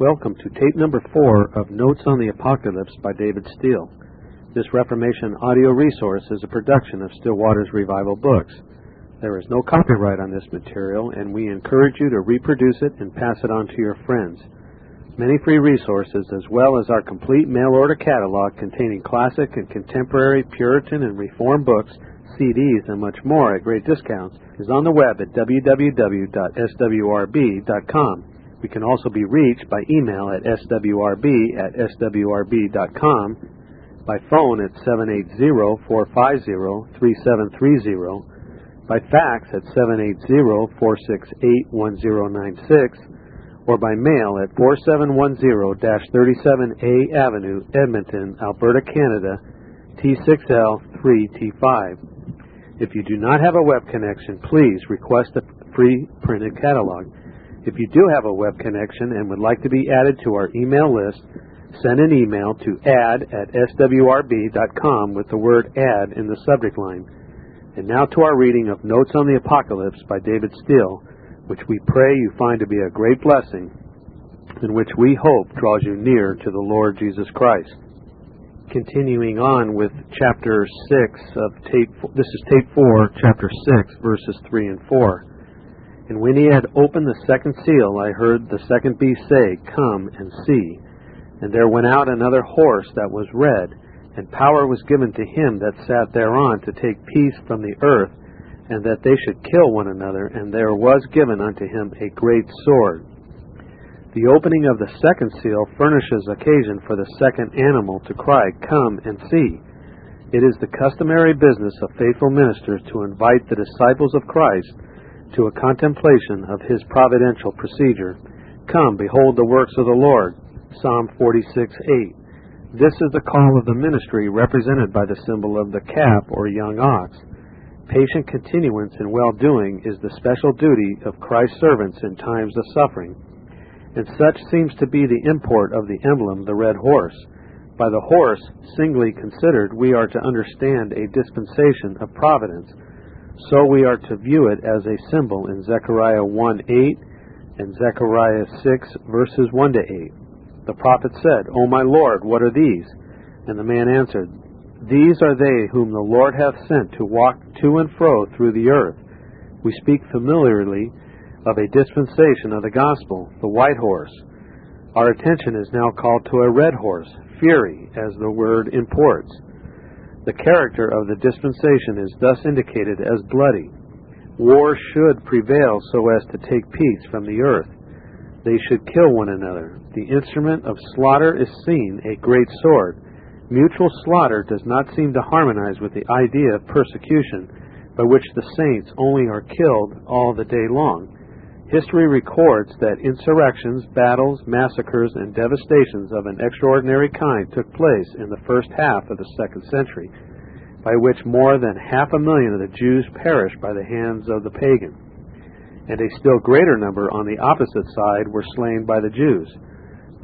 Welcome to tape number four of Notes on the Apocalypse by David Steele. This Reformation audio resource is a production of Stillwater's Revival Books. There is no copyright on this material, and we encourage you to reproduce it and pass it on to your friends. Many free resources, as well as our complete mail order catalog containing classic and contemporary Puritan and Reform books, CDs, and much more at great discounts, is on the web at www.swrb.com. We can also be reached by email at swrb at swrb.com, by phone at 780-450-3730, by fax at 780-468-1096, or by mail at 4710-37A Avenue, Edmonton, Alberta, Canada, T6L3T5. If you do not have a web connection, please request a free printed catalog. If you do have a web connection and would like to be added to our email list, send an email to add at swrb.com with the word add in the subject line. And now to our reading of Notes on the Apocalypse by David Steele, which we pray you find to be a great blessing, and which we hope draws you near to the Lord Jesus Christ. Continuing on with chapter 6 of tape, this is tape 4, chapter 6, verses 3 and 4. And when he had opened the second seal, I heard the second beast say, Come and see. And there went out another horse that was red, and power was given to him that sat thereon to take peace from the earth, and that they should kill one another, and there was given unto him a great sword. The opening of the second seal furnishes occasion for the second animal to cry, Come and see. It is the customary business of faithful ministers to invite the disciples of Christ to a contemplation of his providential procedure. Come, behold the works of the Lord. Psalm 46 8. This is the call of the ministry represented by the symbol of the calf or young ox. Patient continuance in well doing is the special duty of Christ's servants in times of suffering, and such seems to be the import of the emblem, the red horse. By the horse, singly considered, we are to understand a dispensation of providence so we are to view it as a symbol in Zechariah 1 8 and Zechariah 6 verses 1 to 8. The prophet said, O my Lord, what are these? And the man answered, These are they whom the Lord hath sent to walk to and fro through the earth. We speak familiarly of a dispensation of the gospel, the white horse. Our attention is now called to a red horse, fury, as the word imports. The character of the dispensation is thus indicated as bloody. War should prevail so as to take peace from the earth. They should kill one another. The instrument of slaughter is seen, a great sword. Mutual slaughter does not seem to harmonize with the idea of persecution, by which the saints only are killed all the day long. History records that insurrections, battles, massacres, and devastations of an extraordinary kind took place in the first half of the second century, by which more than half a million of the Jews perished by the hands of the pagan, and a still greater number on the opposite side were slain by the Jews.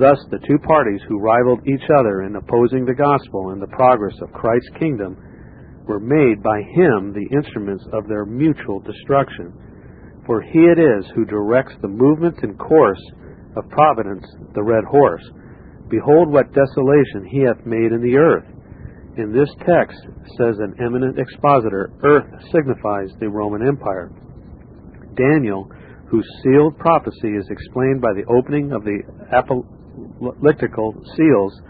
Thus, the two parties who rivaled each other in opposing the gospel and the progress of Christ's kingdom were made by him the instruments of their mutual destruction. For he it is who directs the movements and course of providence, the red horse. Behold what desolation he hath made in the earth. In this text, says an eminent expositor, earth signifies the Roman Empire. Daniel, whose sealed prophecy is explained by the opening of the apocalyptical seals,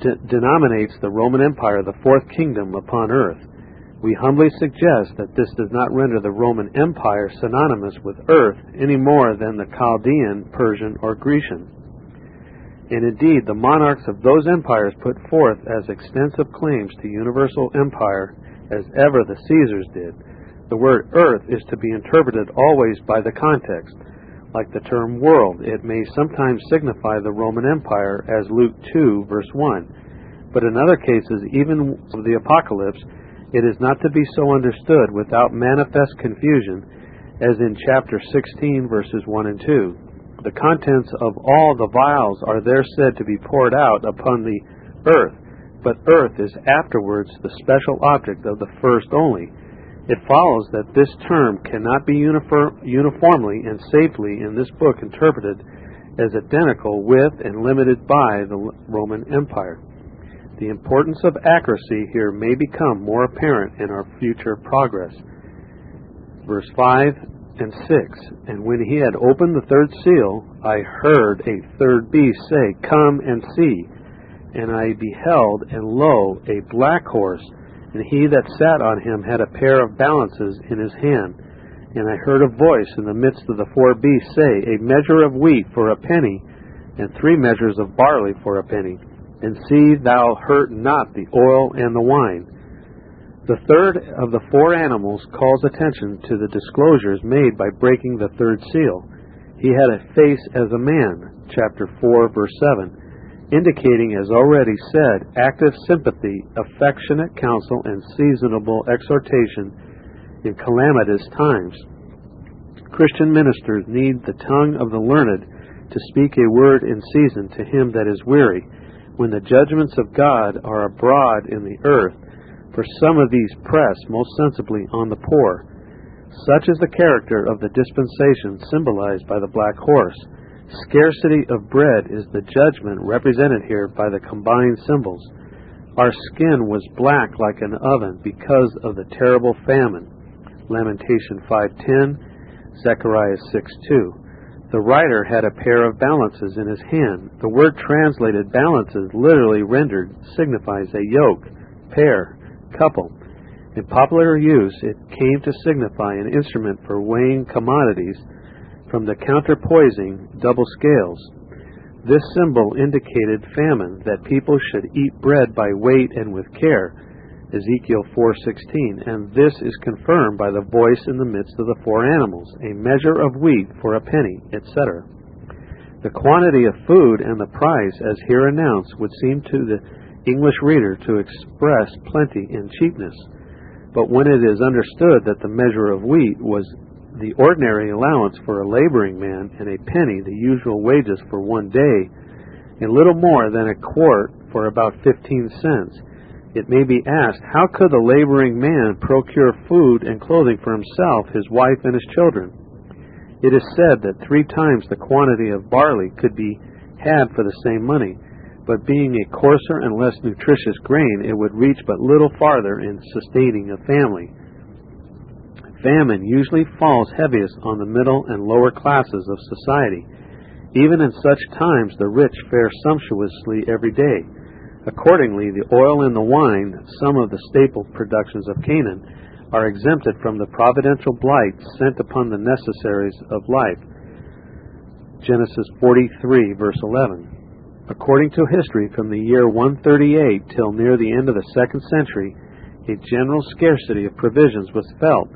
de- denominates the Roman Empire the fourth kingdom upon earth. We humbly suggest that this does not render the Roman Empire synonymous with earth any more than the Chaldean, Persian, or Grecian. And indeed, the monarchs of those empires put forth as extensive claims to universal empire as ever the Caesars did. The word earth is to be interpreted always by the context. Like the term world, it may sometimes signify the Roman Empire, as Luke 2, verse 1. But in other cases, even of the Apocalypse, it is not to be so understood without manifest confusion, as in chapter 16, verses 1 and 2. The contents of all the vials are there said to be poured out upon the earth, but earth is afterwards the special object of the first only. It follows that this term cannot be uniform, uniformly and safely in this book interpreted as identical with and limited by the Roman Empire. The importance of accuracy here may become more apparent in our future progress. Verse 5 and 6 And when he had opened the third seal, I heard a third beast say, Come and see. And I beheld, and lo, a black horse, and he that sat on him had a pair of balances in his hand. And I heard a voice in the midst of the four beasts say, A measure of wheat for a penny, and three measures of barley for a penny and see thou hurt not the oil and the wine. The third of the four animals calls attention to the disclosures made by breaking the third seal. He had a face as a man, chapter 4, verse 7, indicating, as already said, active sympathy, affectionate counsel, and seasonable exhortation in calamitous times. Christian ministers need the tongue of the learned to speak a word in season to him that is weary when the judgments of God are abroad in the earth, for some of these press most sensibly on the poor. Such is the character of the dispensation symbolized by the black horse. Scarcity of bread is the judgment represented here by the combined symbols. Our skin was black like an oven because of the terrible famine. Lamentation 5:10, Zechariah 6:2. The writer had a pair of balances in his hand. The word translated balances, literally rendered, signifies a yoke, pair, couple. In popular use, it came to signify an instrument for weighing commodities from the counterpoising double scales. This symbol indicated famine, that people should eat bread by weight and with care. Ezekiel 4:16, and this is confirmed by the voice in the midst of the four animals, a measure of wheat for a penny, etc. The quantity of food and the price as here announced would seem to the English reader to express plenty and cheapness. But when it is understood that the measure of wheat was the ordinary allowance for a laboring man, and a penny the usual wages for one day, and little more than a quart for about fifteen cents, it may be asked, how could a laboring man procure food and clothing for himself, his wife, and his children? It is said that three times the quantity of barley could be had for the same money, but being a coarser and less nutritious grain, it would reach but little farther in sustaining a family. Famine usually falls heaviest on the middle and lower classes of society. Even in such times, the rich fare sumptuously every day Accordingly, the oil and the wine, some of the staple productions of Canaan, are exempted from the providential blight sent upon the necessaries of life. Genesis 43, verse 11. According to history, from the year 138 till near the end of the second century, a general scarcity of provisions was felt,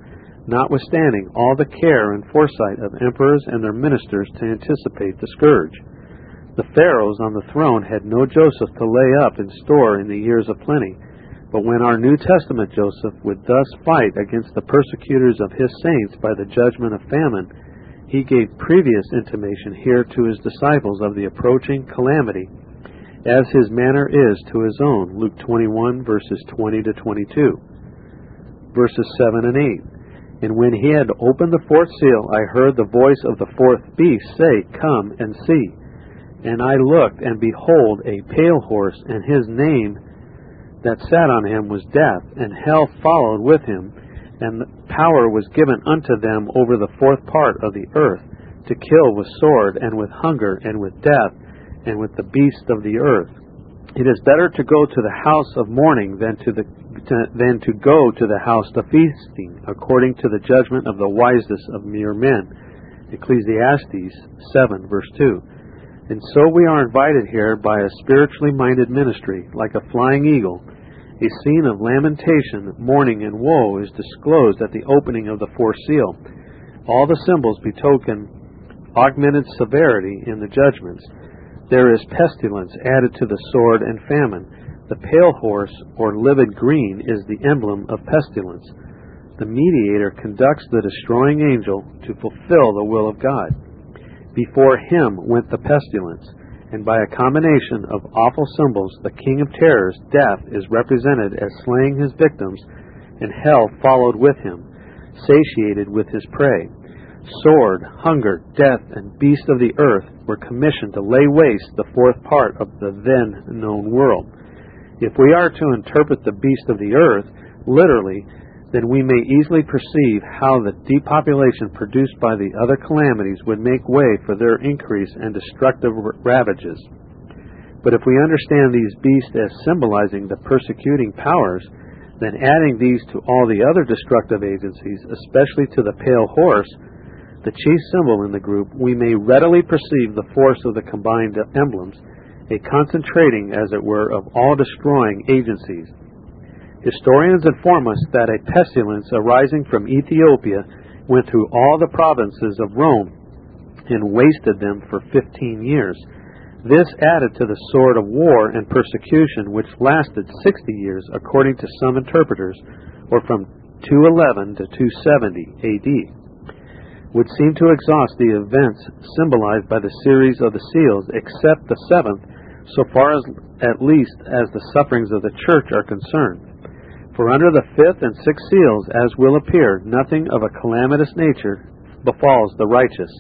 notwithstanding all the care and foresight of emperors and their ministers to anticipate the scourge. The pharaohs on the throne had no Joseph to lay up in store in the years of plenty. But when our New Testament Joseph would thus fight against the persecutors of his saints by the judgment of famine, he gave previous intimation here to his disciples of the approaching calamity, as his manner is to his own. Luke 21, verses 20 to 22. Verses 7 and 8. And when he had opened the fourth seal, I heard the voice of the fourth beast say, Come and see. And I looked, and behold, a pale horse, and his name that sat on him was Death, and hell followed with him, and power was given unto them over the fourth part of the earth, to kill with sword, and with hunger, and with death, and with the beasts of the earth. It is better to go to the house of mourning than to the to, than to go to the house of feasting, according to the judgment of the wisest of mere men. Ecclesiastes 7, verse 2. And so we are invited here by a spiritually minded ministry, like a flying eagle. A scene of lamentation, mourning, and woe is disclosed at the opening of the fourth seal. All the symbols betoken augmented severity in the judgments. There is pestilence added to the sword and famine. The pale horse, or livid green, is the emblem of pestilence. The mediator conducts the destroying angel to fulfill the will of God. Before him went the pestilence, and by a combination of awful symbols, the king of terrors, death, is represented as slaying his victims, and hell followed with him, satiated with his prey. sword, hunger, death, and beast of the earth were commissioned to lay waste the fourth part of the then known world. If we are to interpret the beast of the earth literally, then we may easily perceive how the depopulation produced by the other calamities would make way for their increase and destructive ravages. But if we understand these beasts as symbolizing the persecuting powers, then adding these to all the other destructive agencies, especially to the pale horse, the chief symbol in the group, we may readily perceive the force of the combined emblems, a concentrating, as it were, of all destroying agencies. Historians inform us that a pestilence arising from Ethiopia went through all the provinces of Rome and wasted them for fifteen years. This added to the sword of war and persecution which lasted sixty years, according to some interpreters, or from 211 to 270 AD would seem to exhaust the events symbolized by the series of the seals, except the seventh, so far as at least as the sufferings of the church are concerned. For under the fifth and sixth seals, as will appear, nothing of a calamitous nature befalls the righteous.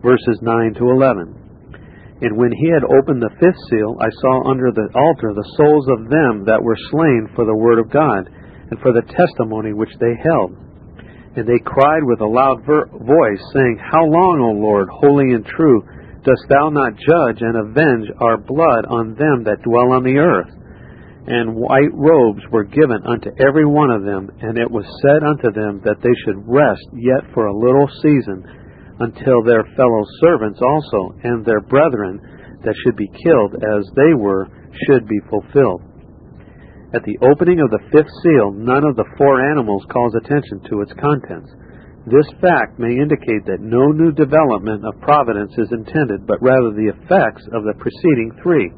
Verses 9 to 11. And when he had opened the fifth seal, I saw under the altar the souls of them that were slain for the word of God, and for the testimony which they held and they cried with a loud voice, saying, How long, O Lord, holy and true, dost thou not judge and avenge our blood on them that dwell on the earth? And white robes were given unto every one of them, and it was said unto them that they should rest yet for a little season, until their fellow servants also, and their brethren that should be killed as they were, should be fulfilled. At the opening of the fifth seal, none of the four animals calls attention to its contents. This fact may indicate that no new development of providence is intended, but rather the effects of the preceding three,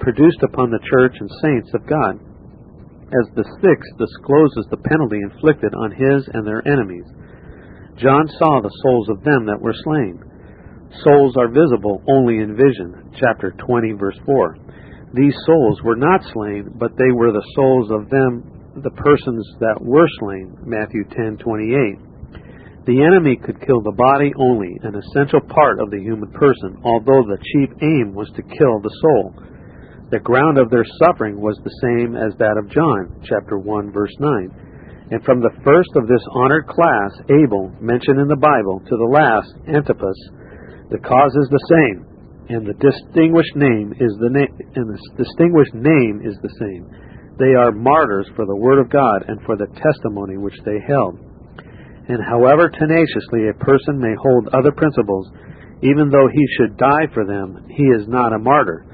produced upon the church and saints of God, as the sixth discloses the penalty inflicted on his and their enemies. John saw the souls of them that were slain. Souls are visible only in vision, chapter 20, verse 4 these souls were not slain, but they were the souls of them, the persons that were slain. Matthew 10:28. The enemy could kill the body only, an essential part of the human person, although the chief aim was to kill the soul. The ground of their suffering was the same as that of John, chapter 1, verse 9. And from the first of this honored class, Abel, mentioned in the Bible, to the last, Antipas, the cause is the same and the distinguished name is the name and the distinguished name is the same. They are martyrs for the word of God and for the testimony which they held. And however tenaciously a person may hold other principles, even though he should die for them, he is not a martyr.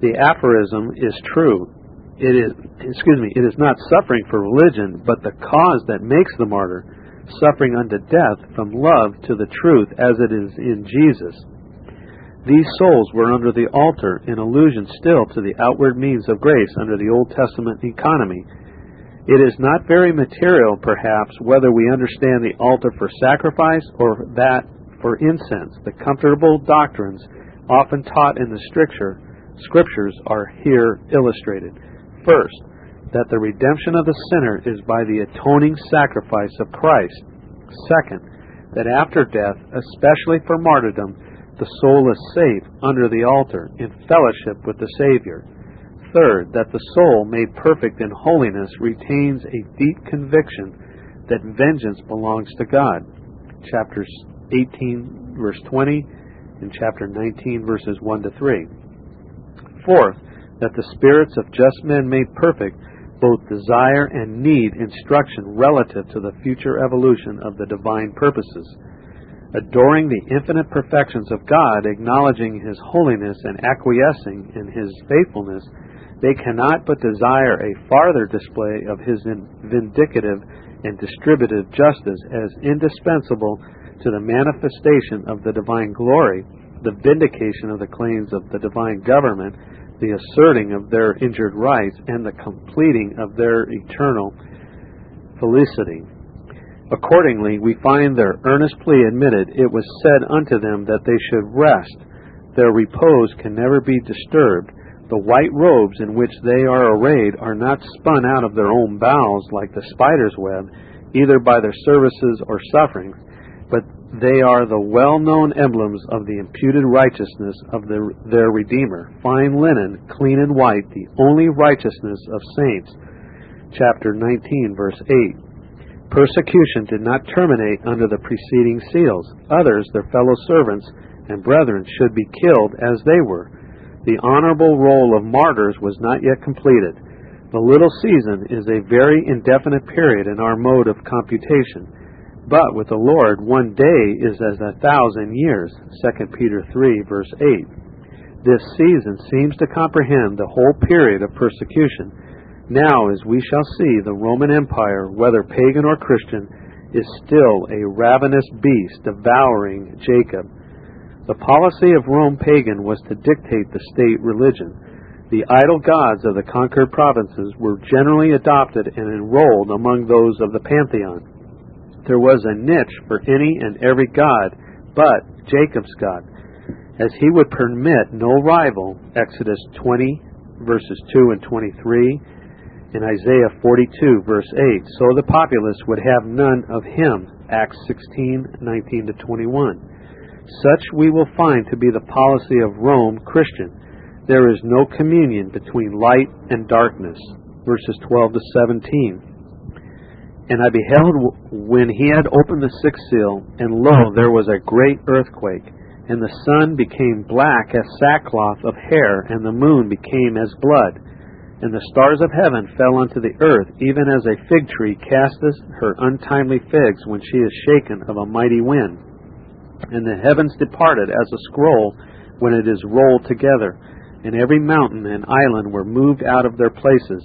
The aphorism is true. It is excuse me, it is not suffering for religion, but the cause that makes the martyr, suffering unto death from love to the truth as it is in Jesus. These souls were under the altar, in allusion still to the outward means of grace under the Old Testament economy. It is not very material, perhaps, whether we understand the altar for sacrifice or that for incense. The comfortable doctrines often taught in the scripture, scriptures are here illustrated. First, that the redemption of the sinner is by the atoning sacrifice of Christ. Second, that after death, especially for martyrdom, the soul is safe under the altar in fellowship with the Savior. Third, that the soul, made perfect in holiness, retains a deep conviction that vengeance belongs to God. Chapters 18, verse 20, and chapter 19, verses 1 to 3. Fourth, that the spirits of just men made perfect both desire and need instruction relative to the future evolution of the divine purposes adoring the infinite perfections of God, acknowledging His holiness and acquiescing in His faithfulness, they cannot but desire a farther display of His vindicative and distributive justice as indispensable to the manifestation of the divine glory, the vindication of the claims of the divine government, the asserting of their injured rights, and the completing of their eternal felicity. Accordingly, we find their earnest plea admitted. It was said unto them that they should rest. Their repose can never be disturbed. The white robes in which they are arrayed are not spun out of their own bowels like the spider's web, either by their services or sufferings, They are the well-known emblems of the imputed righteousness of the, their Redeemer, fine linen, clean and white, the only righteousness of saints. Chapter 19, verse 8. Persecution did not terminate under the preceding seals. Others, their fellow servants and brethren, should be killed as they were. The honorable roll of martyrs was not yet completed. The little season is a very indefinite period in our mode of computation. But with the Lord, one day is as a thousand years. 2 Peter 3, verse 8. This season seems to comprehend the whole period of persecution. Now, as we shall see, the Roman Empire, whether pagan or Christian, is still a ravenous beast devouring Jacob. The policy of Rome pagan was to dictate the state religion. The idol gods of the conquered provinces were generally adopted and enrolled among those of the pantheon there was a niche for any and every god but Jacob's God, as he would permit no rival, Exodus 20, verses 2 and 23, and Isaiah 42, verse 8. So the populace would have none of him, Acts 16, 19 to 21. Such we will find to be the policy of Rome Christian. There is no communion between light and darkness, verses 12 to 17. And I beheld when he had opened the sixth seal, and lo, there was a great earthquake, and the sun became black as sackcloth of hair, and the moon became as blood. And the stars of heaven fell unto the earth, even as a fig tree casteth her untimely figs when she is shaken of a mighty wind. And the heavens departed as a scroll when it is rolled together, and every mountain and island were moved out of their places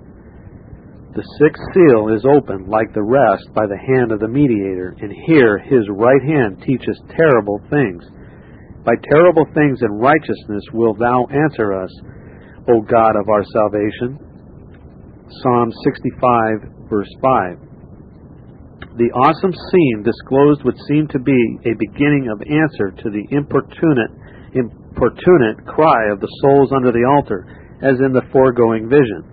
The sixth seal is opened like the rest by the hand of the mediator, and here his right hand teaches terrible things. By terrible things and righteousness wilt thou answer us, O God of our salvation. Psalm 65, verse 5. The awesome scene disclosed would seem to be a beginning of answer to the importunate, importunate cry of the souls under the altar, as in the foregoing vision.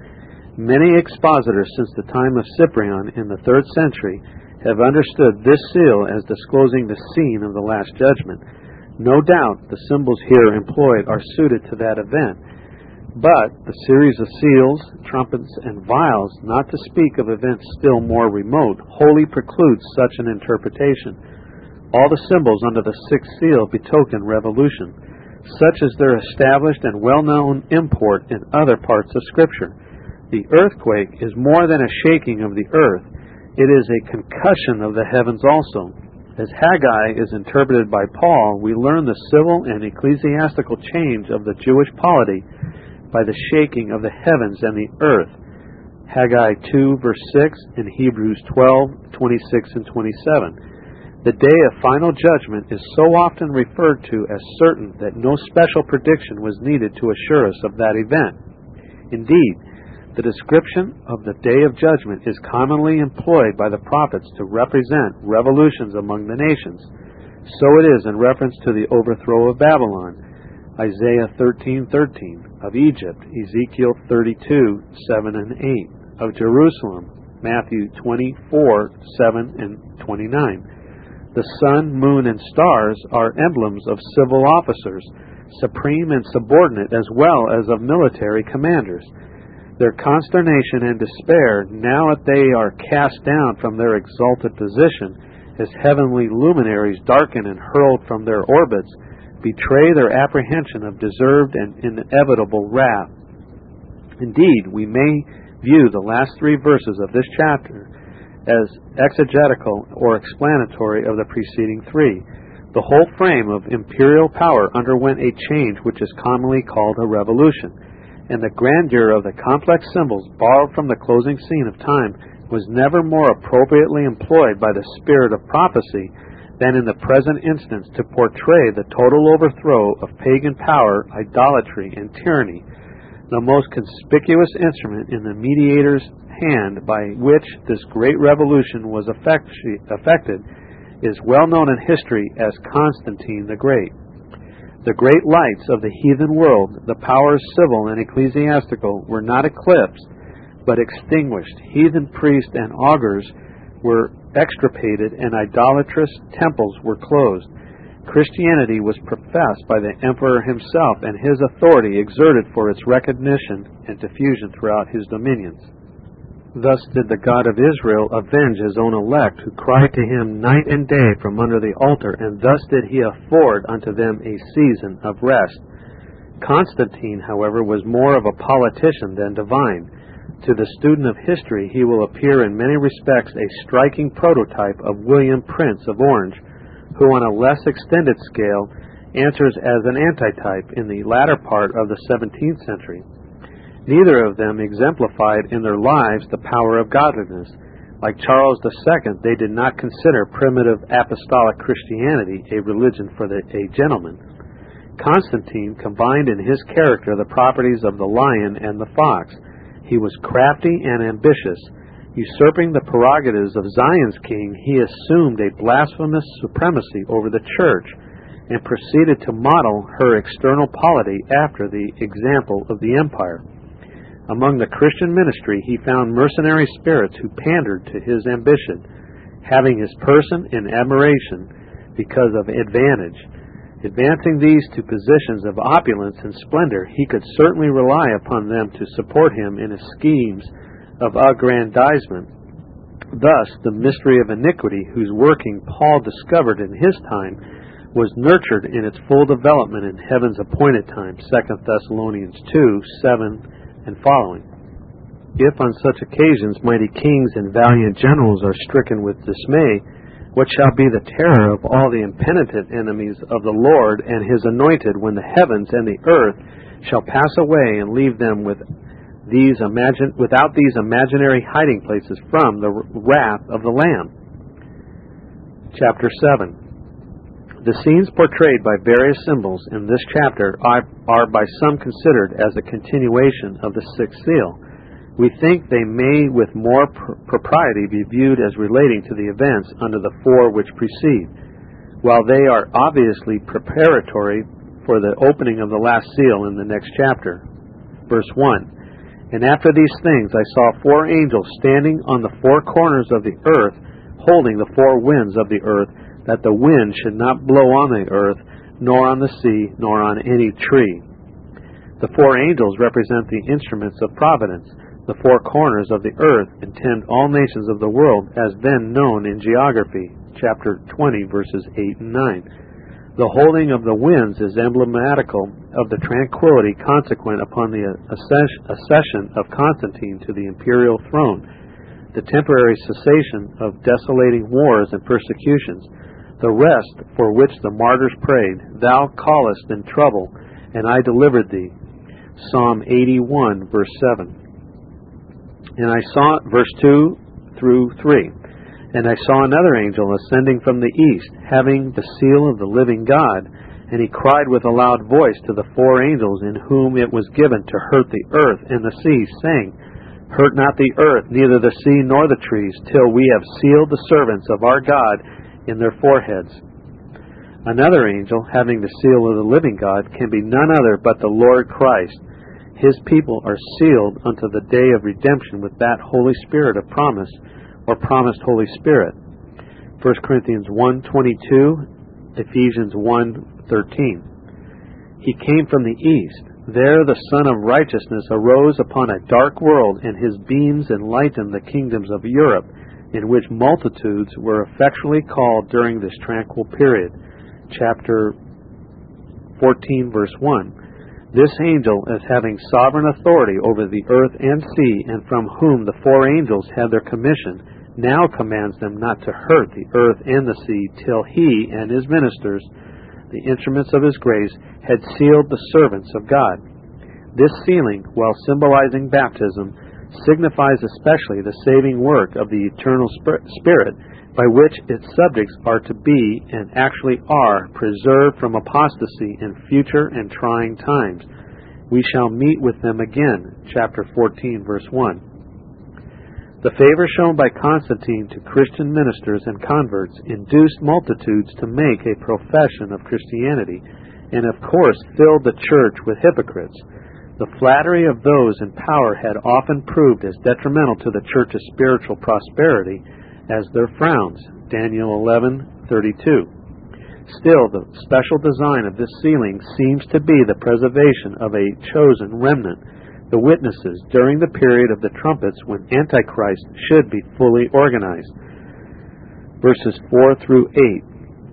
Many expositors since the time of Cyprian in the third century have understood this seal as disclosing the scene of the Last Judgment. No doubt the symbols here employed are suited to that event, but the series of seals, trumpets, and vials, not to speak of events still more remote, wholly precludes such an interpretation. All the symbols under the sixth seal betoken revolution, such as their established and well known import in other parts of Scripture. The earthquake is more than a shaking of the earth, it is a concussion of the heavens also. As Haggai is interpreted by Paul, we learn the civil and ecclesiastical change of the Jewish polity by the shaking of the heavens and the earth. Haggai 2, verse 6, and Hebrews 12, 26 and 27. The day of final judgment is so often referred to as certain that no special prediction was needed to assure us of that event. Indeed, the description of the day of judgment is commonly employed by the prophets to represent revolutions among the nations. So it is in reference to the overthrow of Babylon, Isaiah 13:13, of Egypt, Ezekiel 32, 7 and 8, of Jerusalem, Matthew 24, 7 and 29. The sun, moon, and stars are emblems of civil officers, supreme and subordinate as well as of military commanders. Their consternation and despair, now that they are cast down from their exalted position, as heavenly luminaries darken and hurled from their orbits, betray their apprehension of deserved and inevitable wrath. Indeed, we may view the last three verses of this chapter as exegetical or explanatory of the preceding three. The whole frame of imperial power underwent a change which is commonly called a revolution and the grandeur of the complex symbols borrowed from the closing scene of time was never more appropriately employed by the spirit of prophecy than in the present instance to portray the total overthrow of pagan power, idolatry, and tyranny, the most conspicuous instrument in the mediator's hand by which this great revolution was effected is well known in history as Constantine the Great. The great lights of the heathen world, the powers civil and ecclesiastical, were not eclipsed, but extinguished. Heathen priests and augurs were extirpated, and idolatrous temples were closed. Christianity was professed by the emperor himself, and his authority exerted for its recognition and diffusion throughout his dominions. Thus did the God of Israel avenge his own elect, who cried to him night and day from under the altar, and thus did he afford unto them a season of rest. Constantine, however, was more of a politician than divine. To the student of history, he will appear in many respects a striking prototype of William Prince of Orange, who, on a less extended scale, answers as an antitype in the latter part of the 17th century. Neither of them exemplified in their lives the power of godliness. Like Charles II, they did not consider primitive apostolic Christianity a religion for the, a gentleman. Constantine combined in his character the properties of the lion and the fox. He was crafty and ambitious. Usurping the prerogatives of Zion's king, he assumed a blasphemous supremacy over the church and proceeded to model her external polity after the example of the empire. Among the Christian ministry, he found mercenary spirits who pandered to his ambition, having his person in admiration because of advantage. Advancing these to positions of opulence and splendor, he could certainly rely upon them to support him in his schemes of aggrandizement. Thus, the mystery of iniquity, whose working Paul discovered in his time, was nurtured in its full development in heaven's appointed time. 2 Thessalonians 2 7 and following. If on such occasions mighty kings and valiant generals are stricken with dismay, what shall be the terror of all the impenitent enemies of the Lord and his anointed when the heavens and the earth shall pass away and leave them with these imagine, without these imaginary hiding places from the wrath of the Lamb? Chapter 7 the scenes portrayed by various symbols in this chapter are, are, by some considered as a continuation of the sixth seal. We think they may with more pr- propriety be viewed as relating to the events under the four which precede, while they are obviously preparatory for the opening of the last seal in the next chapter. Verse 1 And after these things I saw four angels standing on the four corners of the earth, holding the four winds of the earth that the wind should not blow on the earth, nor on the sea, nor on any tree. The four angels represent the instruments of providence. The four corners of the earth intend all nations of the world as then known in geography, chapter 20, verses 8 and 9. The holding of the winds is emblematical of the tranquility consequent upon the accession of Constantine to the imperial throne, the temporary cessation of desolating wars and persecutions, the rest for which the martyrs prayed, Thou callest in trouble, and I delivered thee. Psalm 81, verse 7. And I saw, verse 2 through 3. And I saw another angel ascending from the east, having the seal of the living God. And he cried with a loud voice to the four angels in whom it was given to hurt the earth and the sea, saying, Hurt not the earth, neither the sea nor the trees, till we have sealed the servants of our God in their foreheads. Another angel, having the seal of the living God, can be none other but the Lord Christ. His people are sealed unto the day of redemption with that Holy Spirit of promise, or promised Holy Spirit. 1 Corinthians 1.22, Ephesians 1.13. He came from the east. There the Sun of Righteousness arose upon a dark world, and his beams enlightened the kingdoms of Europe in which multitudes were effectually called during this tranquil period. Chapter 14, verse 1. This angel, as having sovereign authority over the earth and sea, and from whom the four angels had their commission, now commands them not to hurt the earth and the sea till he and his ministers, the instruments of his grace, had sealed the servants of God. This sealing, while symbolizing baptism, signifies especially the saving work of the eternal Spirit by which its subjects are to be and actually are preserved from apostasy in future and trying times. We shall meet with them again. Chapter 14, verse 1. The favor shown by Constantine to Christian ministers and converts induced multitudes to make a profession of Christianity, and of course filled the church with hypocrites. The flattery of those in power had often proved as detrimental to the church's spiritual prosperity as their frowns. Daniel 11:32. Still, the special design of this sealing seems to be the preservation of a chosen remnant, the witnesses during the period of the trumpets when Antichrist should be fully organized. Verses 4 through 8.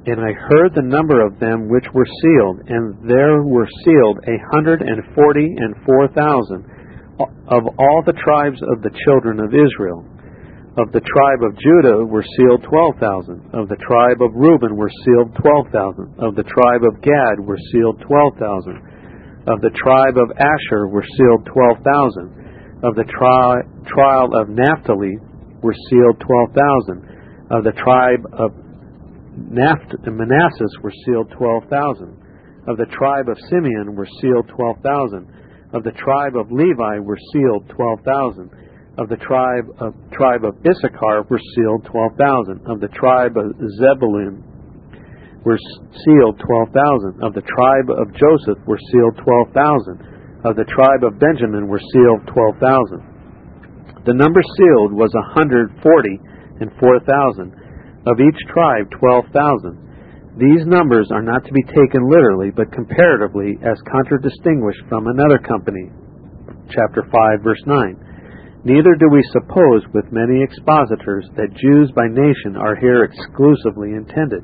And I heard the number of them which were sealed, and there were sealed a hundred and forty and four thousand of all the tribes of the children of Israel. Of the tribe of Judah were sealed twelve thousand. Of the tribe of Reuben were sealed twelve thousand. Of the tribe of Gad were sealed twelve thousand. Of the tribe of Asher were sealed twelve thousand. Of the tri- tribe of Naphtali were sealed twelve thousand. Of the tribe of Manasseh were sealed 12,000. Of the tribe of Simeon were sealed 12,000. Of the tribe of Levi were sealed 12,000. Of the tribe of tribe of Issachar were sealed 12,000. Of the tribe of Zebulun were sealed 12,000. Of the tribe of Joseph were sealed 12,000. Of the tribe of Benjamin were sealed 12,000. The number sealed was a hundred forty and four thousand of each tribe 12,000. These numbers are not to be taken literally, but comparatively as contradistinguished from another company. Chapter 5, verse 9. Neither do we suppose with many expositors that Jews by nation are here exclusively intended.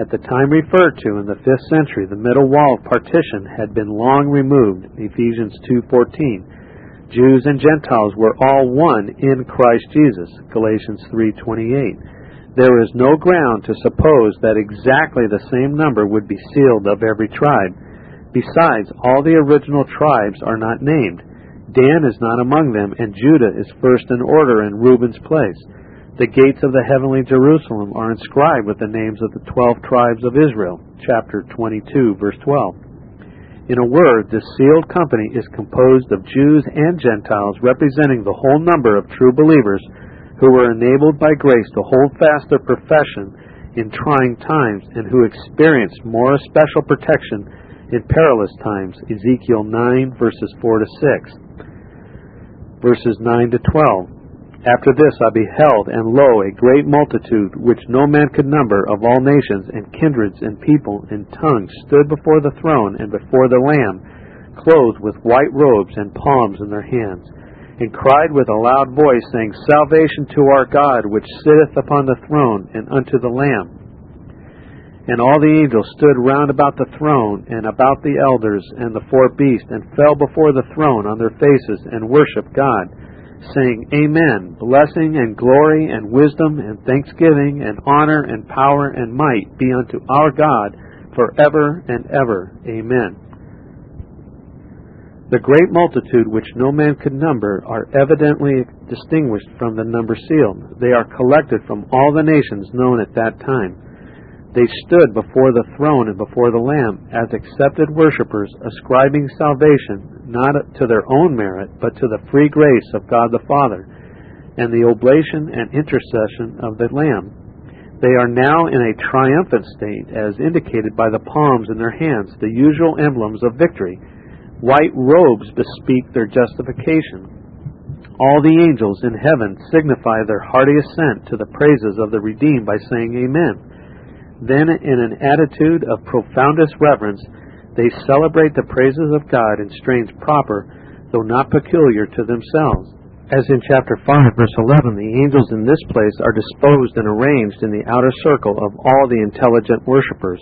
At the time referred to in the 5th century, the middle wall of partition had been long removed. Ephesians 2:14. Jews and Gentiles were all one in Christ Jesus. Galatians 3:28 there is no ground to suppose that exactly the same number would be sealed of every tribe. Besides, all the original tribes are not named. Dan is not among them, and Judah is first in order in Reuben's place. The gates of the heavenly Jerusalem are inscribed with the names of the twelve tribes of Israel. Chapter 22, verse 12. In a word, this sealed company is composed of Jews and Gentiles representing the whole number of true believers who were enabled by grace to hold fast their profession in trying times and who experienced more special protection in perilous times. Ezekiel 9, verses 4 to 6. Verses 9 to 12. After this I beheld, and lo, a great multitude, which no man could number, of all nations, and kindreds, and people, and tongues, stood before the throne and before the Lamb, clothed with white robes and palms in their hands and cried with a loud voice, saying, Salvation to our God, which sitteth upon the throne, and unto the Lamb. And all the angels stood round about the throne, and about the elders, and the four beasts, and fell before the throne on their faces, and worshipped God, saying, Amen. Blessing and glory and wisdom and thanksgiving and honor and power and might be unto our God for ever and ever. Amen. The great multitude, which no man could number, are evidently distinguished from the number sealed. They are collected from all the nations known at that time. They stood before the throne and before the Lamb as accepted worshippers, ascribing salvation not to their own merit, but to the free grace of God the Father, and the oblation and intercession of the Lamb. They are now in a triumphant state, as indicated by the palms in their hands, the usual emblems of victory White robes bespeak their justification. All the angels in heaven signify their hearty assent to the praises of the redeemed by saying Amen. Then, in an attitude of profoundest reverence, they celebrate the praises of God in strains proper, though not peculiar to themselves. As in chapter 5, verse 11, the angels in this place are disposed and arranged in the outer circle of all the intelligent worshippers.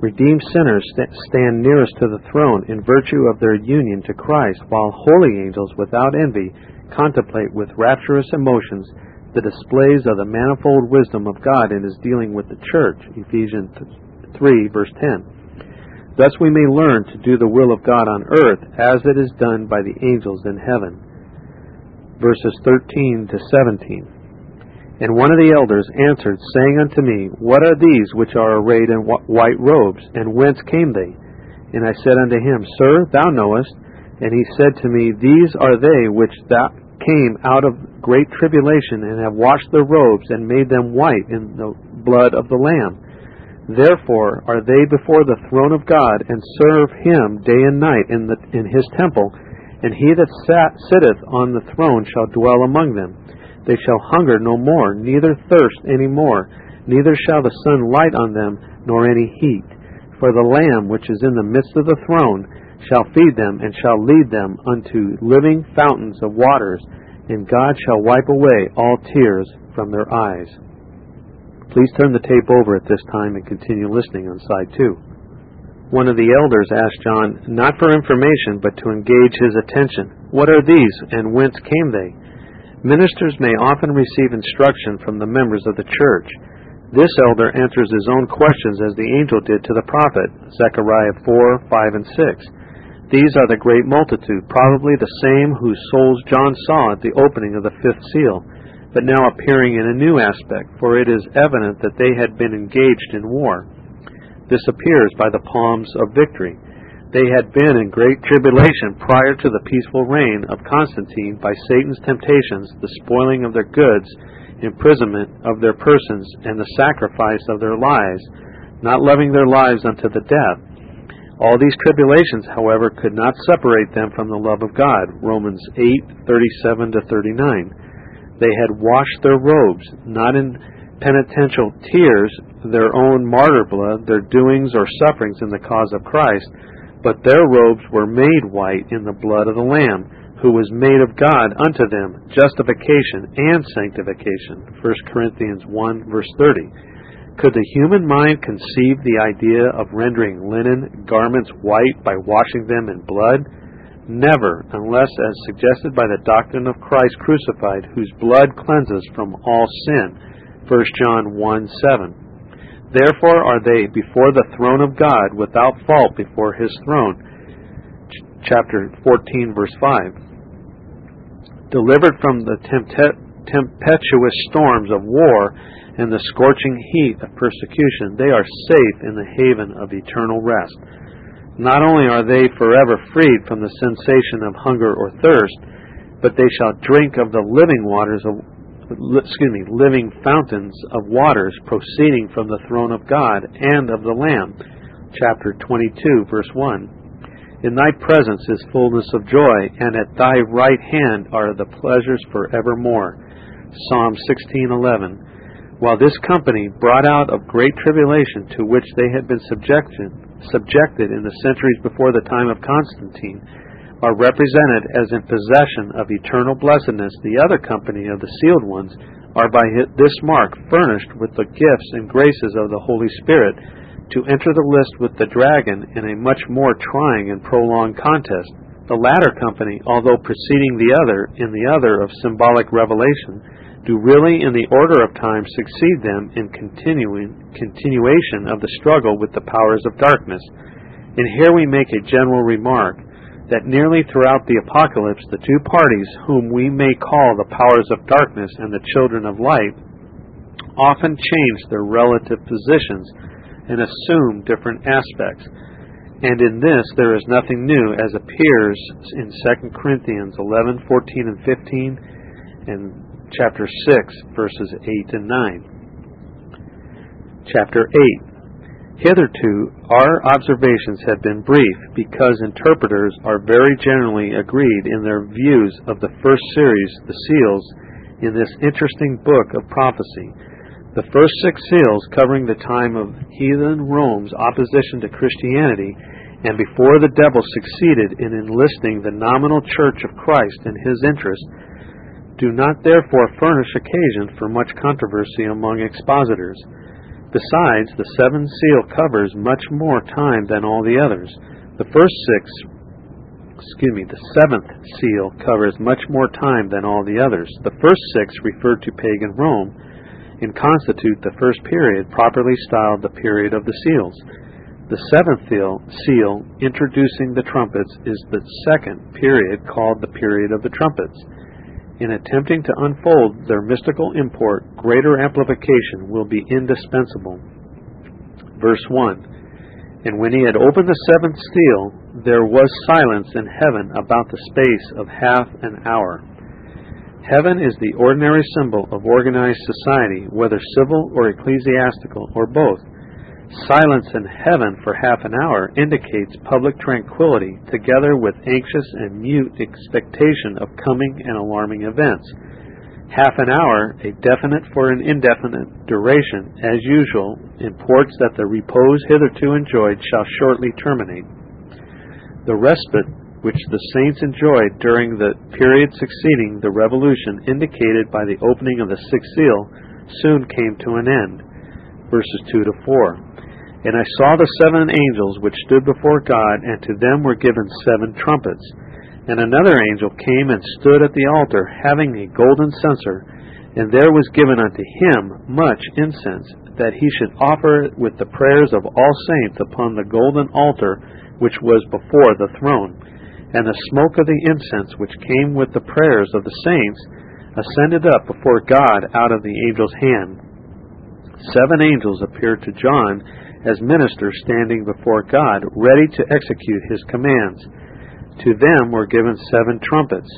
Redeemed sinners stand nearest to the throne in virtue of their union to Christ, while holy angels without envy contemplate with rapturous emotions the displays of the manifold wisdom of God in his dealing with the church. Ephesians 3, verse 10. Thus we may learn to do the will of God on earth as it is done by the angels in heaven. verses 13 to 17. And one of the elders answered, saying unto me, What are these which are arrayed in white robes, and whence came they? And I said unto him, Sir, thou knowest. And he said to me, These are they which came out of great tribulation, and have washed their robes, and made them white in the blood of the Lamb. Therefore are they before the throne of God, and serve him day and night in, the, in his temple, and he that sat, sitteth on the throne shall dwell among them. They shall hunger no more, neither thirst any more, neither shall the sun light on them, nor any heat. For the Lamb which is in the midst of the throne shall feed them, and shall lead them unto living fountains of waters, and God shall wipe away all tears from their eyes. Please turn the tape over at this time and continue listening on side two. One of the elders asked John, not for information, but to engage his attention, What are these, and whence came they? Ministers may often receive instruction from the members of the church. This elder answers his own questions as the angel did to the prophet, Zechariah 4, 5, and 6. These are the great multitude, probably the same whose souls John saw at the opening of the fifth seal, but now appearing in a new aspect, for it is evident that they had been engaged in war. This appears by the palms of victory. They had been in great tribulation prior to the peaceful reign of Constantine by Satan's temptations, the spoiling of their goods, imprisonment of their persons, and the sacrifice of their lives, not loving their lives unto the death. All these tribulations, however, could not separate them from the love of God. Romans 8:37 to 39. They had washed their robes, not in penitential tears, their own martyr blood, their doings or sufferings in the cause of Christ, but their robes were made white in the blood of the Lamb, who was made of God unto them justification and sanctification. 1 Corinthians 1 verse 30. Could the human mind conceive the idea of rendering linen garments white by washing them in blood? Never, unless as suggested by the doctrine of Christ crucified, whose blood cleanses from all sin. 1 John 1 7. Therefore are they before the throne of God without fault before his throne. Ch- chapter 14, verse 5. Delivered from the tempestuous storms of war and the scorching heat of persecution, they are safe in the haven of eternal rest. Not only are they forever freed from the sensation of hunger or thirst, but they shall drink of the living waters of excuse me, living fountains of waters proceeding from the throne of God and of the Lamb. Chapter 22, verse 1. In thy presence is fullness of joy, and at thy right hand are the pleasures for forevermore. Psalm 16:11. While this company brought out of great tribulation to which they had been subjected, subjected in the centuries before the time of Constantine, are represented as in possession of eternal blessedness, the other company of the sealed ones are by this mark furnished with the gifts and graces of the Holy Spirit to enter the list with the dragon in a much more trying and prolonged contest. The latter company, although preceding the other in the other of symbolic revelation, do really in the order of time succeed them in continuing continuation of the struggle with the powers of darkness. And here we make a general remark that nearly throughout the apocalypse the two parties whom we may call the powers of darkness and the children of light often change their relative positions and assume different aspects. And in this there is nothing new as appears in 2 Corinthians 11, 14 and 15 and chapter 6 verses 8 and 9. Chapter 8 Hitherto, our observations have been brief because interpreters are very generally agreed in their views of the first series, the seals, in this interesting book of prophecy. The first six seals covering the time of heathen Rome's opposition to Christianity and before the devil succeeded in enlisting the nominal church of Christ in his interest, do not therefore furnish occasion for much controversy among expositors. Besides, the seventh seal covers much more time than all the others. The first six, excuse me, the seventh seal covers much more time than all the others. The first six refer to pagan Rome and constitute the first period, properly styled the period of the seals. The seventh seal, seal, introducing the trumpets, is the second period called the period of the trumpets. In attempting to unfold their mystical import, greater amplification will be indispensable. Verse 1 And when he had opened the seventh seal, there was silence in heaven about the space of half an hour. Heaven is the ordinary symbol of organized society, whether civil or ecclesiastical, or both. Silence in heaven for half an hour indicates public tranquility, together with anxious and mute expectation of coming and alarming events. Half an hour, a definite for an indefinite duration, as usual, imports that the repose hitherto enjoyed shall shortly terminate. The respite which the saints enjoyed during the period succeeding the revolution indicated by the opening of the sixth seal soon came to an end. Verses 2 to 4. And I saw the seven angels which stood before God, and to them were given seven trumpets. And another angel came and stood at the altar, having a golden censer, and there was given unto him much incense, that he should offer it with the prayers of all saints upon the golden altar which was before the throne. And the smoke of the incense which came with the prayers of the saints ascended up before God out of the angel's hand. Seven angels appeared to John as ministers standing before God, ready to execute his commands. To them were given seven trumpets.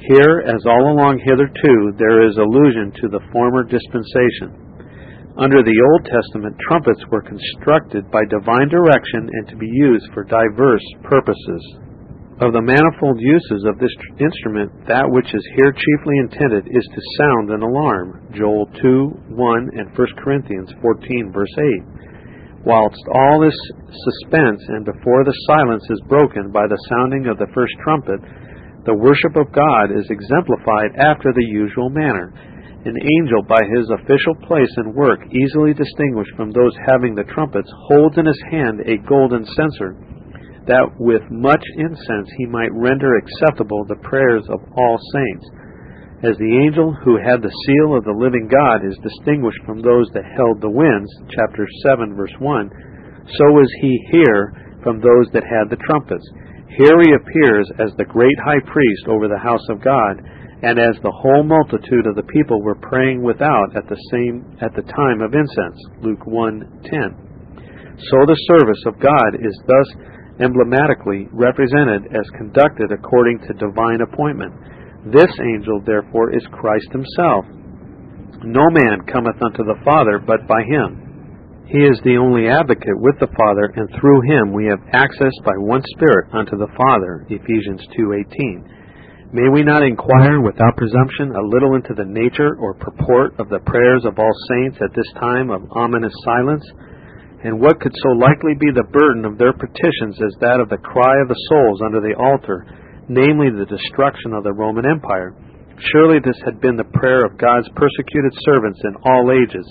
Here, as all along hitherto, there is allusion to the former dispensation. Under the Old Testament, trumpets were constructed by divine direction and to be used for diverse purposes. Of the manifold uses of this instrument, that which is here chiefly intended is to sound an alarm. Joel 2 1 and 1 Corinthians 14, verse 8 whilst all this suspense and before the silence is broken by the sounding of the first trumpet, the worship of God is exemplified after the usual manner. An angel, by his official place and work, easily distinguished from those having the trumpets, holds in his hand a golden censer, that with much incense he might render acceptable the prayers of all saints. As the angel who had the seal of the living God is distinguished from those that held the winds, chapter 7, verse 1, so is he here from those that had the trumpets. Here he appears as the great high priest over the house of God, and as the whole multitude of the people were praying without at the same at the time of incense. Luke 1:10. So the service of God is thus emblematically represented as conducted according to divine appointment. This angel, therefore, is Christ himself. No man cometh unto the Father but by him. He is the only advocate with the Father, and through him we have access by one Spirit unto the Father. Ephesians 2:18. May we not inquire without presumption a little into the nature or purport of the prayers of all saints at this time of ominous silence? And what could so likely be the burden of their petitions as that of the cry of the souls under the altar? Namely the destruction of the Roman Empire. Surely this had been the prayer of God's persecuted servants in all ages.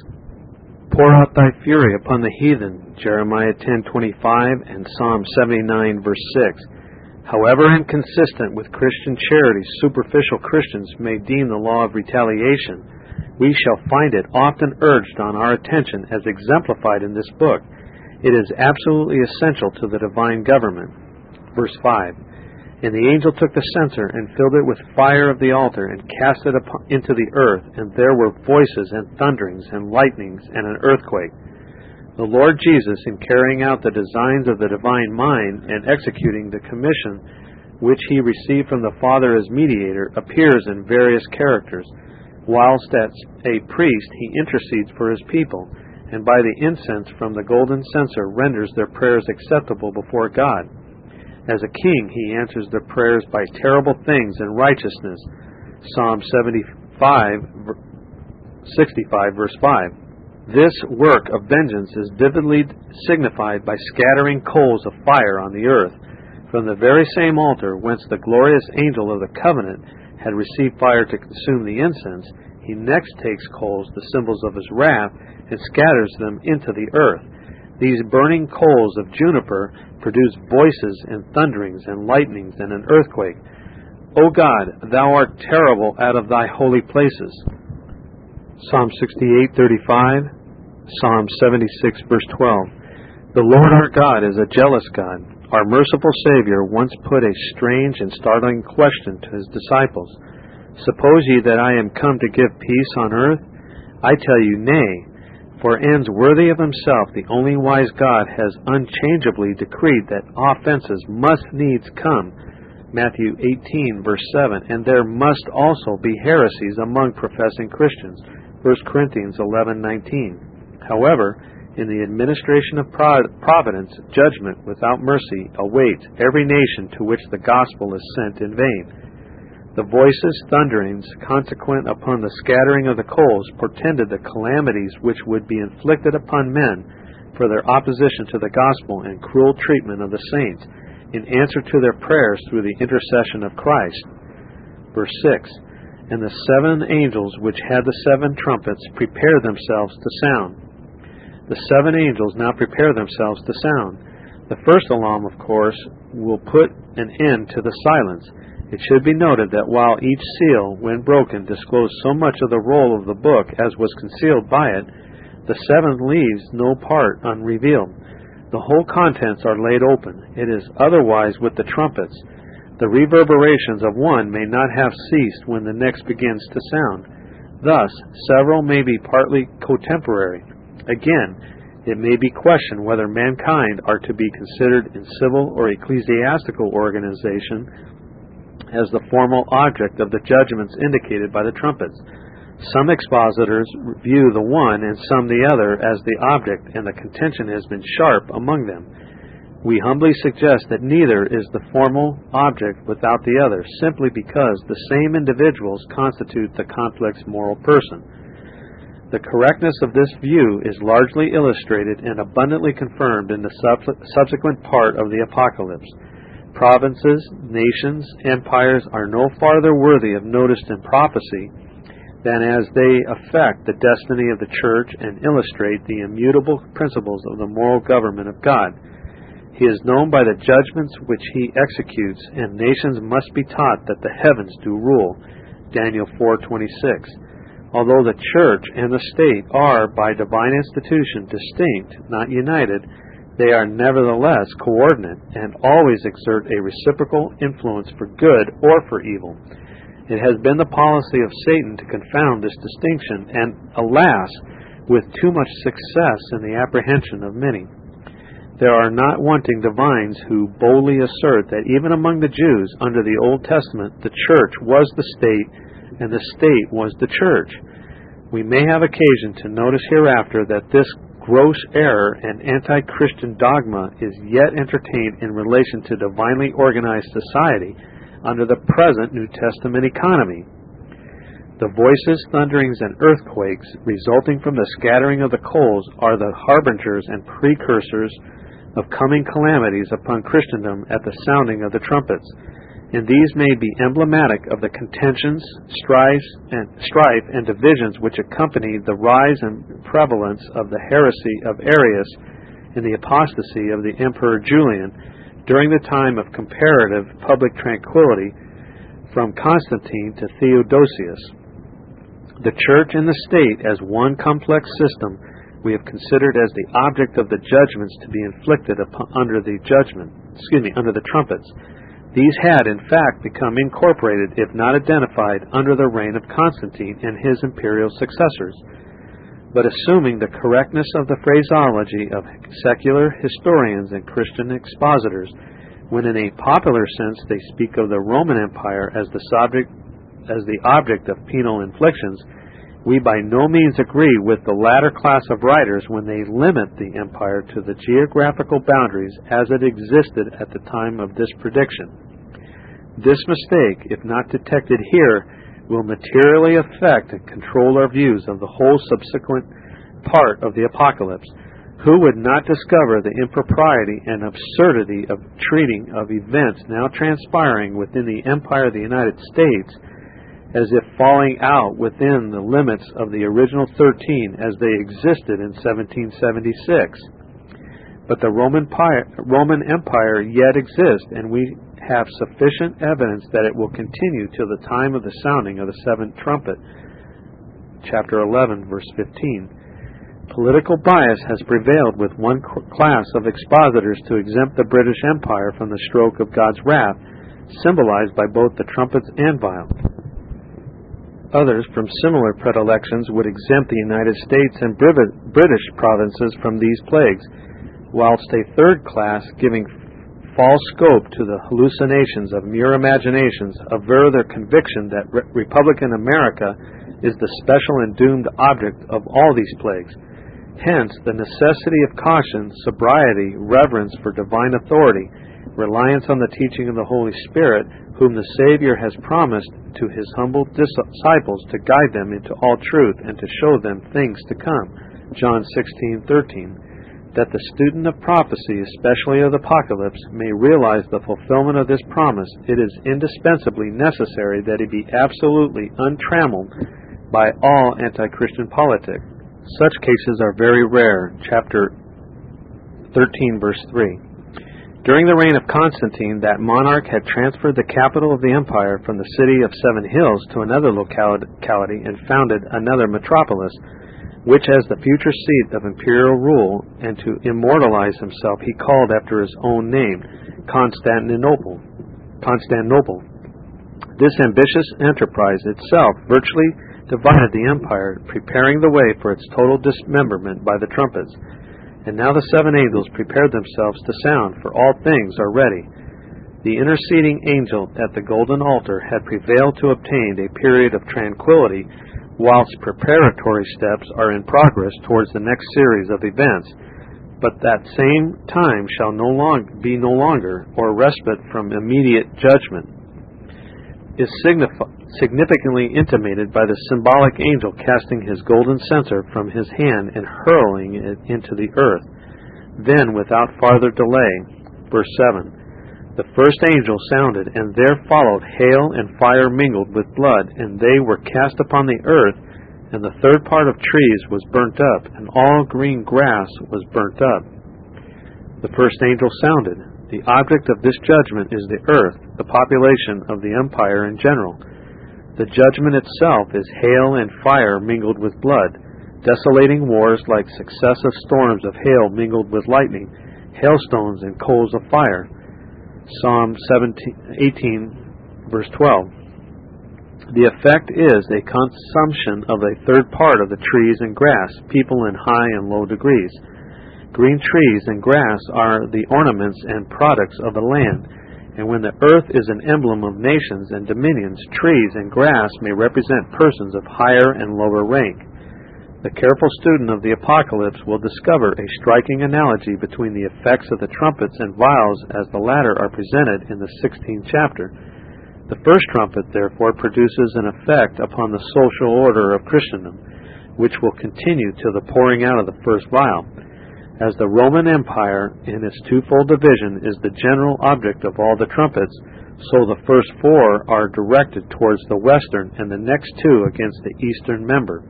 Pour out thy fury upon the heathen, Jeremiah 10:25 and Psalm 79 verse 6. However inconsistent with Christian charity superficial Christians may deem the law of retaliation, we shall find it often urged on our attention as exemplified in this book. It is absolutely essential to the divine government. Verse 5 and the angel took the censer and filled it with fire of the altar and cast it into the earth, and there were voices and thunderings and lightnings and an earthquake. The Lord Jesus, in carrying out the designs of the divine mind and executing the commission which he received from the Father as mediator, appears in various characters. Whilst as a priest he intercedes for his people, and by the incense from the golden censer renders their prayers acceptable before God. As a king, he answers their prayers by terrible things and righteousness. Psalm 75, 65, verse 5. This work of vengeance is vividly signified by scattering coals of fire on the earth from the very same altar whence the glorious angel of the covenant had received fire to consume the incense. He next takes coals, the symbols of his wrath, and scatters them into the earth. These burning coals of juniper produce voices and thunderings and lightnings and an earthquake. O God, thou art terrible out of thy holy places. Psalm 68:35, Psalm 76 verse 12. The Lord our God is a jealous God. Our merciful Savior once put a strange and startling question to his disciples. Suppose ye that I am come to give peace on earth? I tell you, nay. For ends worthy of himself, the only wise God has unchangeably decreed that offenses must needs come. Matthew 18, verse 7. And there must also be heresies among professing Christians. 1 Corinthians 11:19. However, in the administration of providence, judgment without mercy awaits every nation to which the gospel is sent in vain. The voices, thunderings, consequent upon the scattering of the coals, portended the calamities which would be inflicted upon men for their opposition to the gospel and cruel treatment of the saints, in answer to their prayers through the intercession of Christ. Verse 6 And the seven angels which had the seven trumpets prepared themselves to sound. The seven angels now prepare themselves to sound. The first alarm, of course, will put an end to the silence it should be noted that while each seal, when broken, disclosed so much of the roll of the book as was concealed by it, the seventh leaves no part unrevealed. The whole contents are laid open. It is otherwise with the trumpets. The reverberations of one may not have ceased when the next begins to sound. Thus, several may be partly cotemporary. Again, it may be questioned whether mankind are to be considered in civil or ecclesiastical organization as the formal object of the judgments indicated by the trumpets. Some expositors view the one and some the other as the object, and the contention has been sharp among them. We humbly suggest that neither is the formal object without the other, simply because the same individuals constitute the complex moral person. The correctness of this view is largely illustrated and abundantly confirmed in the subsequent part of the Apocalypse provinces, nations, empires are no farther worthy of notice in prophecy than as they affect the destiny of the church and illustrate the immutable principles of the moral government of God. He is known by the judgments which he executes, and nations must be taught that the heavens do rule. Daniel 4:26. Although the church and the state are by divine institution distinct, not united, they are nevertheless coordinate and always exert a reciprocal influence for good or for evil. It has been the policy of Satan to confound this distinction, and alas, with too much success in the apprehension of many. There are not wanting divines who boldly assert that even among the Jews under the Old Testament the church was the state and the state was the church. We may have occasion to notice hereafter that this gross error and anti Christian dogma is yet entertained in relation to divinely organized society under the present New Testament economy. The voices, thunderings, and earthquakes resulting from the scattering of the coals are the harbingers and precursors of coming calamities upon Christendom at the sounding of the trumpets and these may be emblematic of the contentions, strife, and, strife, and divisions which accompanied the rise and prevalence of the heresy of Arius and the apostasy of the Emperor Julian during the time of comparative public tranquility from Constantine to Theodosius. The church and the state as one complex system we have considered as the object of the judgments to be inflicted upon, under the judgment, excuse me, under the trumpets these had, in fact, become incorporated, if not identified, under the reign of Constantine and his imperial successors. But assuming the correctness of the phraseology of secular historians and Christian expositors, when in a popular sense they speak of the Roman Empire as the subject, as the object of penal inflictions, we by no means agree with the latter class of writers when they limit the empire to the geographical boundaries as it existed at the time of this prediction. This mistake, if not detected here, will materially affect and control our views of the whole subsequent part of the apocalypse. Who would not discover the impropriety and absurdity of treating of events now transpiring within the empire of the United States as if falling out within the limits of the original 13 as they existed in 1776? But the Roman, Roman Empire yet exists, and we have sufficient evidence that it will continue till the time of the sounding of the seventh trumpet. Chapter 11, verse 15. Political bias has prevailed with one class of expositors to exempt the British Empire from the stroke of God's wrath, symbolized by both the trumpets and vials. Others from similar predilections would exempt the United States and British provinces from these plagues, whilst a third class, giving false scope to the hallucinations of mere imaginations, aver their conviction that Re- Republican America is the special and doomed object of all these plagues. Hence, the necessity of caution, sobriety, reverence for divine authority, reliance on the teaching of the Holy Spirit, whom the Savior has promised to his humble disciples to guide them into all truth and to show them things to come. John 16:13 that the student of prophecy, especially of the apocalypse, may realize the fulfillment of this promise, it is indispensably necessary that he be absolutely untrammeled by all anti-Christian politics. Such cases are very rare. Chapter 13, verse 3. During the reign of Constantine, that monarch had transferred the capital of the empire from the city of Seven Hills to another locality and founded another metropolis, which as the future seat of imperial rule, and to immortalize himself, he called after his own name, Constantinople. Constantinople. This ambitious enterprise itself virtually divided the empire, preparing the way for its total dismemberment by the trumpets. And now the seven angels prepared themselves to sound, for all things are ready. The interceding angel at the golden altar had prevailed to obtain a period of tranquility, whilst preparatory steps are in progress towards the next series of events. But that same time shall no long be no longer, or respite from immediate judgment, is signified significantly intimated by the symbolic angel casting his golden censer from his hand and hurling it into the earth. Then, without farther delay, verse 7 The first angel sounded, and there followed hail and fire mingled with blood, and they were cast upon the earth, and the third part of trees was burnt up, and all green grass was burnt up. The first angel sounded. The object of this judgment is the earth, the population of the empire in general the judgment itself is hail and fire mingled with blood, desolating wars like successive storms of hail mingled with lightning, hailstones and coals of fire. Psalm 17, 18, verse 12. The effect is a consumption of a third part of the trees and grass, people in high and low degrees. Green trees and grass are the ornaments and products of the land and when the earth is an emblem of nations and dominions, trees and grass may represent persons of higher and lower rank. The careful student of the Apocalypse will discover a striking analogy between the effects of the trumpets and vials as the latter are presented in the 16th chapter. The first trumpet, therefore, produces an effect upon the social order of Christendom, which will continue till the pouring out of the first vial as the Roman Empire in its twofold division is the general object of all the trumpets, so the first four are directed towards the western and the next two against the eastern member.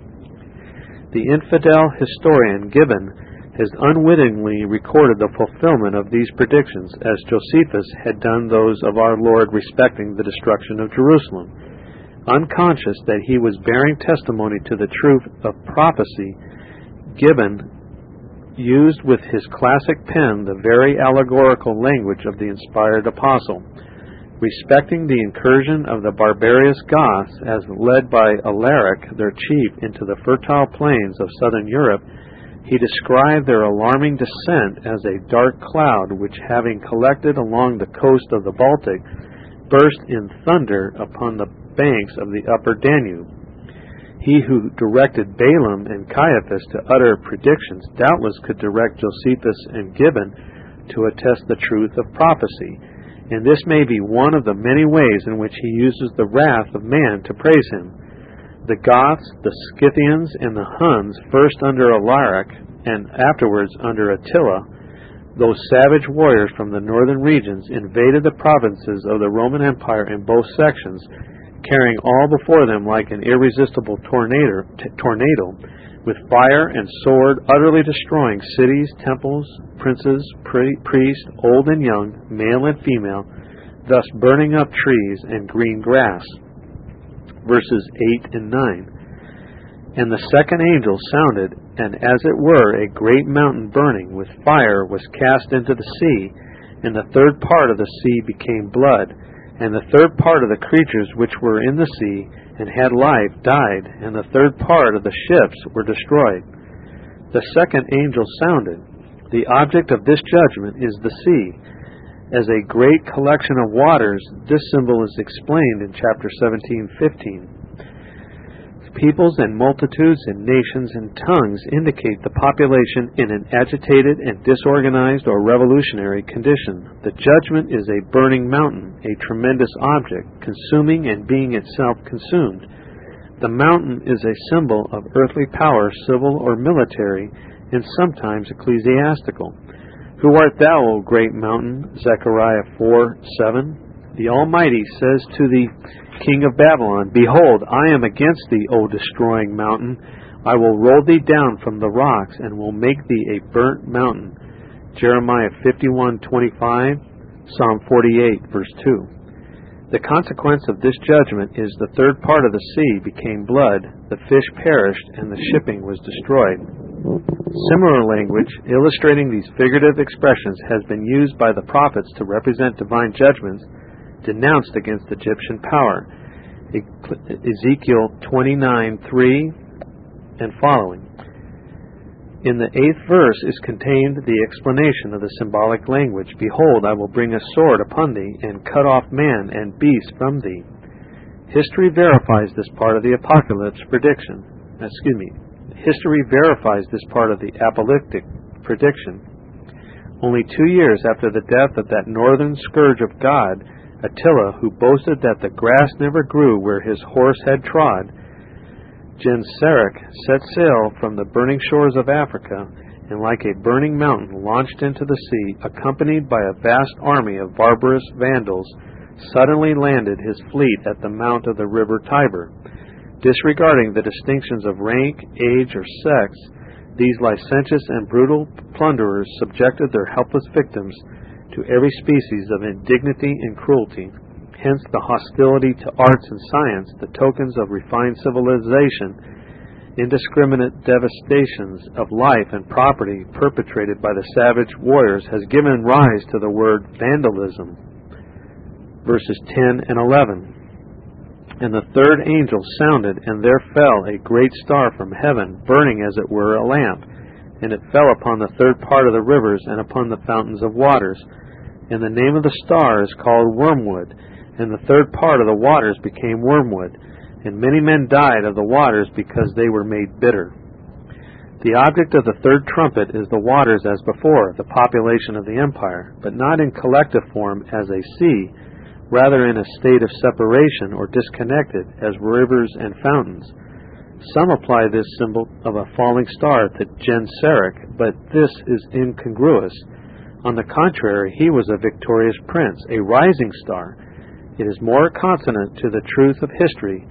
The infidel historian Gibbon has unwittingly recorded the fulfillment of these predictions, as Josephus had done those of our Lord respecting the destruction of Jerusalem. Unconscious that he was bearing testimony to the truth of prophecy, Gibbon used with his classic pen the very allegorical language of the inspired apostle. Respecting the incursion of the barbarous Goths as led by Alaric, their chief, into the fertile plains of southern Europe, he described their alarming descent as a dark cloud which, having collected along the coast of the Baltic, burst in thunder upon the banks of the upper Danube. He who directed Balaam and Caiaphas to utter predictions doubtless could direct Josephus and Gibbon to attest the truth of prophecy, and this may be one of the many ways in which he uses the wrath of man to praise him. The Goths, the Scythians, and the Huns, first under Alaric and afterwards under Attila, those savage warriors from the northern regions, invaded the provinces of the Roman Empire in both sections carrying all before them like an irresistible tornado, t- tornado with fire and sword, utterly destroying cities, temples, princes, pri- priests, old and young, male and female, thus burning up trees and green grass. Verses 8 and 9. And the second angel sounded, and as it were a great mountain burning with fire was cast into the sea, and the third part of the sea became blood and the third part of the creatures which were in the sea, and had life died, and the third part of the ships were destroyed. The second angel sounded. The object of this judgment is the sea. As a great collection of waters, this symbol is explained in chapter 17 15 peoples and multitudes and nations and tongues indicate the population in an agitated and disorganized or revolutionary condition. The judgment is a burning mountain, a tremendous object, consuming and being itself consumed. The mountain is a symbol of earthly power, civil or military, and sometimes ecclesiastical. Who art thou, O great mountain? Zechariah 4 7. The Almighty says to the king of Babylon, Behold, I am against thee, O destroying mountain. I will roll thee down from the rocks, and will make thee a burnt mountain. Jeremiah 51:25, Psalm 48, verse 2. The consequence of this judgment is the third part of the sea became blood, the fish perished, and the shipping was destroyed. Similar language, illustrating these figurative expressions, has been used by the prophets to represent divine judgments denounced against Egyptian power. Ezekiel 29:3 and following. In the eighth verse is contained the explanation of the symbolic language Behold, I will bring a sword upon thee, and cut off man and beast from thee. History verifies this part of the apocalypse prediction. Excuse me. History verifies this part of the apocalyptic prediction. Only two years after the death of that northern scourge of God, Attila, who boasted that the grass never grew where his horse had trod, Genseric set sail from the burning shores of Africa, and like a burning mountain launched into the sea, accompanied by a vast army of barbarous Vandals, suddenly landed his fleet at the mouth of the river Tiber. Disregarding the distinctions of rank, age, or sex, these licentious and brutal plunderers subjected their helpless victims to every species of indignity and cruelty. Hence the hostility to arts and science, the tokens of refined civilization, indiscriminate devastations of life and property perpetrated by the savage warriors has given rise to the word vandalism. Verses 10 and 11. And the third angel sounded, and there fell a great star from heaven, burning as it were a lamp. And it fell upon the third part of the rivers and upon the fountains of waters and the name of the star is called Wormwood, and the third part of the waters became wormwood, and many men died of the waters because they were made bitter. The object of the third trumpet is the waters as before, the population of the empire, but not in collective form as a sea, rather in a state of separation or disconnected as rivers and fountains. Some apply this symbol of a falling star to Genseric, but this is incongruous on the contrary, he was a victorious prince, a rising star. It is more consonant to the truth of history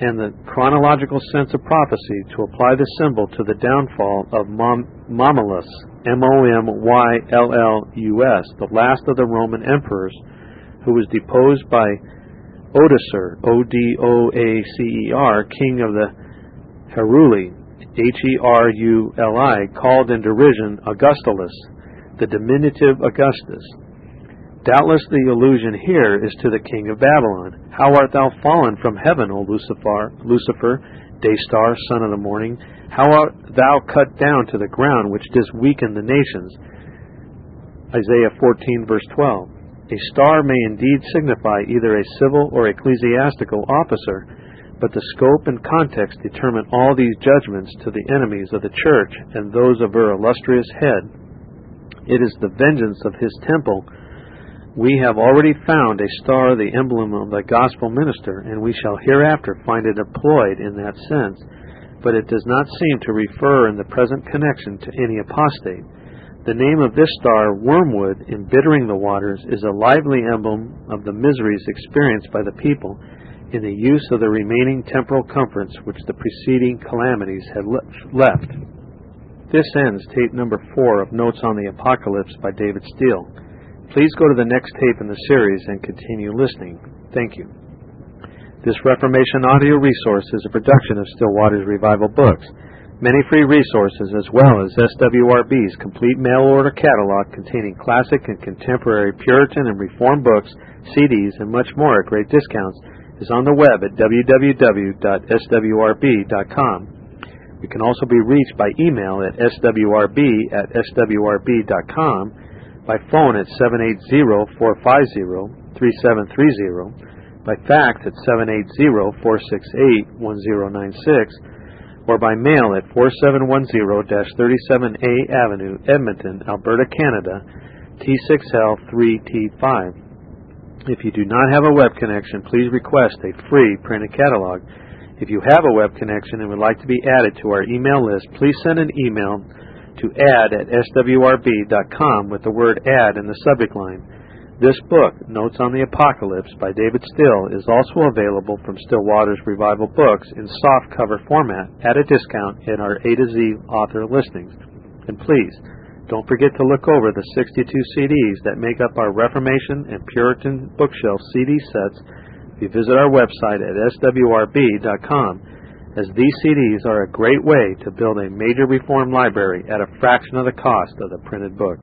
and the chronological sense of prophecy to apply the symbol to the downfall of Mom- Momyllus, M-O-M-Y-L-L-U-S, the last of the Roman emperors, who was deposed by Odoacer, O-D-O-A-C-E-R, king of the Heruli, H-E-R-U-L-I, called in derision Augustulus, the diminutive Augustus. Doubtless the allusion here is to the king of Babylon. How art thou fallen from heaven, O Lucifer, Lucifer, day star, son of the morning? How art thou cut down to the ground, which didst weaken the nations? Isaiah 14, verse 12. A star may indeed signify either a civil or ecclesiastical officer, but the scope and context determine all these judgments to the enemies of the church and those of her illustrious head. It is the vengeance of his temple. We have already found a star, the emblem of the gospel minister, and we shall hereafter find it employed in that sense. But it does not seem to refer in the present connection to any apostate. The name of this star, wormwood, embittering the waters, is a lively emblem of the miseries experienced by the people in the use of the remaining temporal comforts which the preceding calamities had left. This ends tape number four of Notes on the Apocalypse by David Steele. Please go to the next tape in the series and continue listening. Thank you. This Reformation audio resource is a production of Still Waters Revival Books. Many free resources, as well as SWRB's complete mail order catalog containing classic and contemporary Puritan and Reformed books, CDs, and much more at great discounts, is on the web at www.swrb.com. We can also be reached by email at swrb at swrb.com, by phone at 780-450-3730, by fax at 780-468-1096, or by mail at 4710-37A Avenue, Edmonton, Alberta, Canada, T6L3T5. If you do not have a web connection, please request a free printed catalog. If you have a web connection and would like to be added to our email list, please send an email to add at swrb.com with the word add in the subject line. This book, Notes on the Apocalypse by David Steele, is also available from Still Waters Revival Books in soft cover format at a discount in our A to Z author listings. And please, don't forget to look over the 62 CDs that make up our Reformation and Puritan bookshelf CD sets if you visit our website at swrb.com, as these CDs are a great way to build a major reform library at a fraction of the cost of the printed book.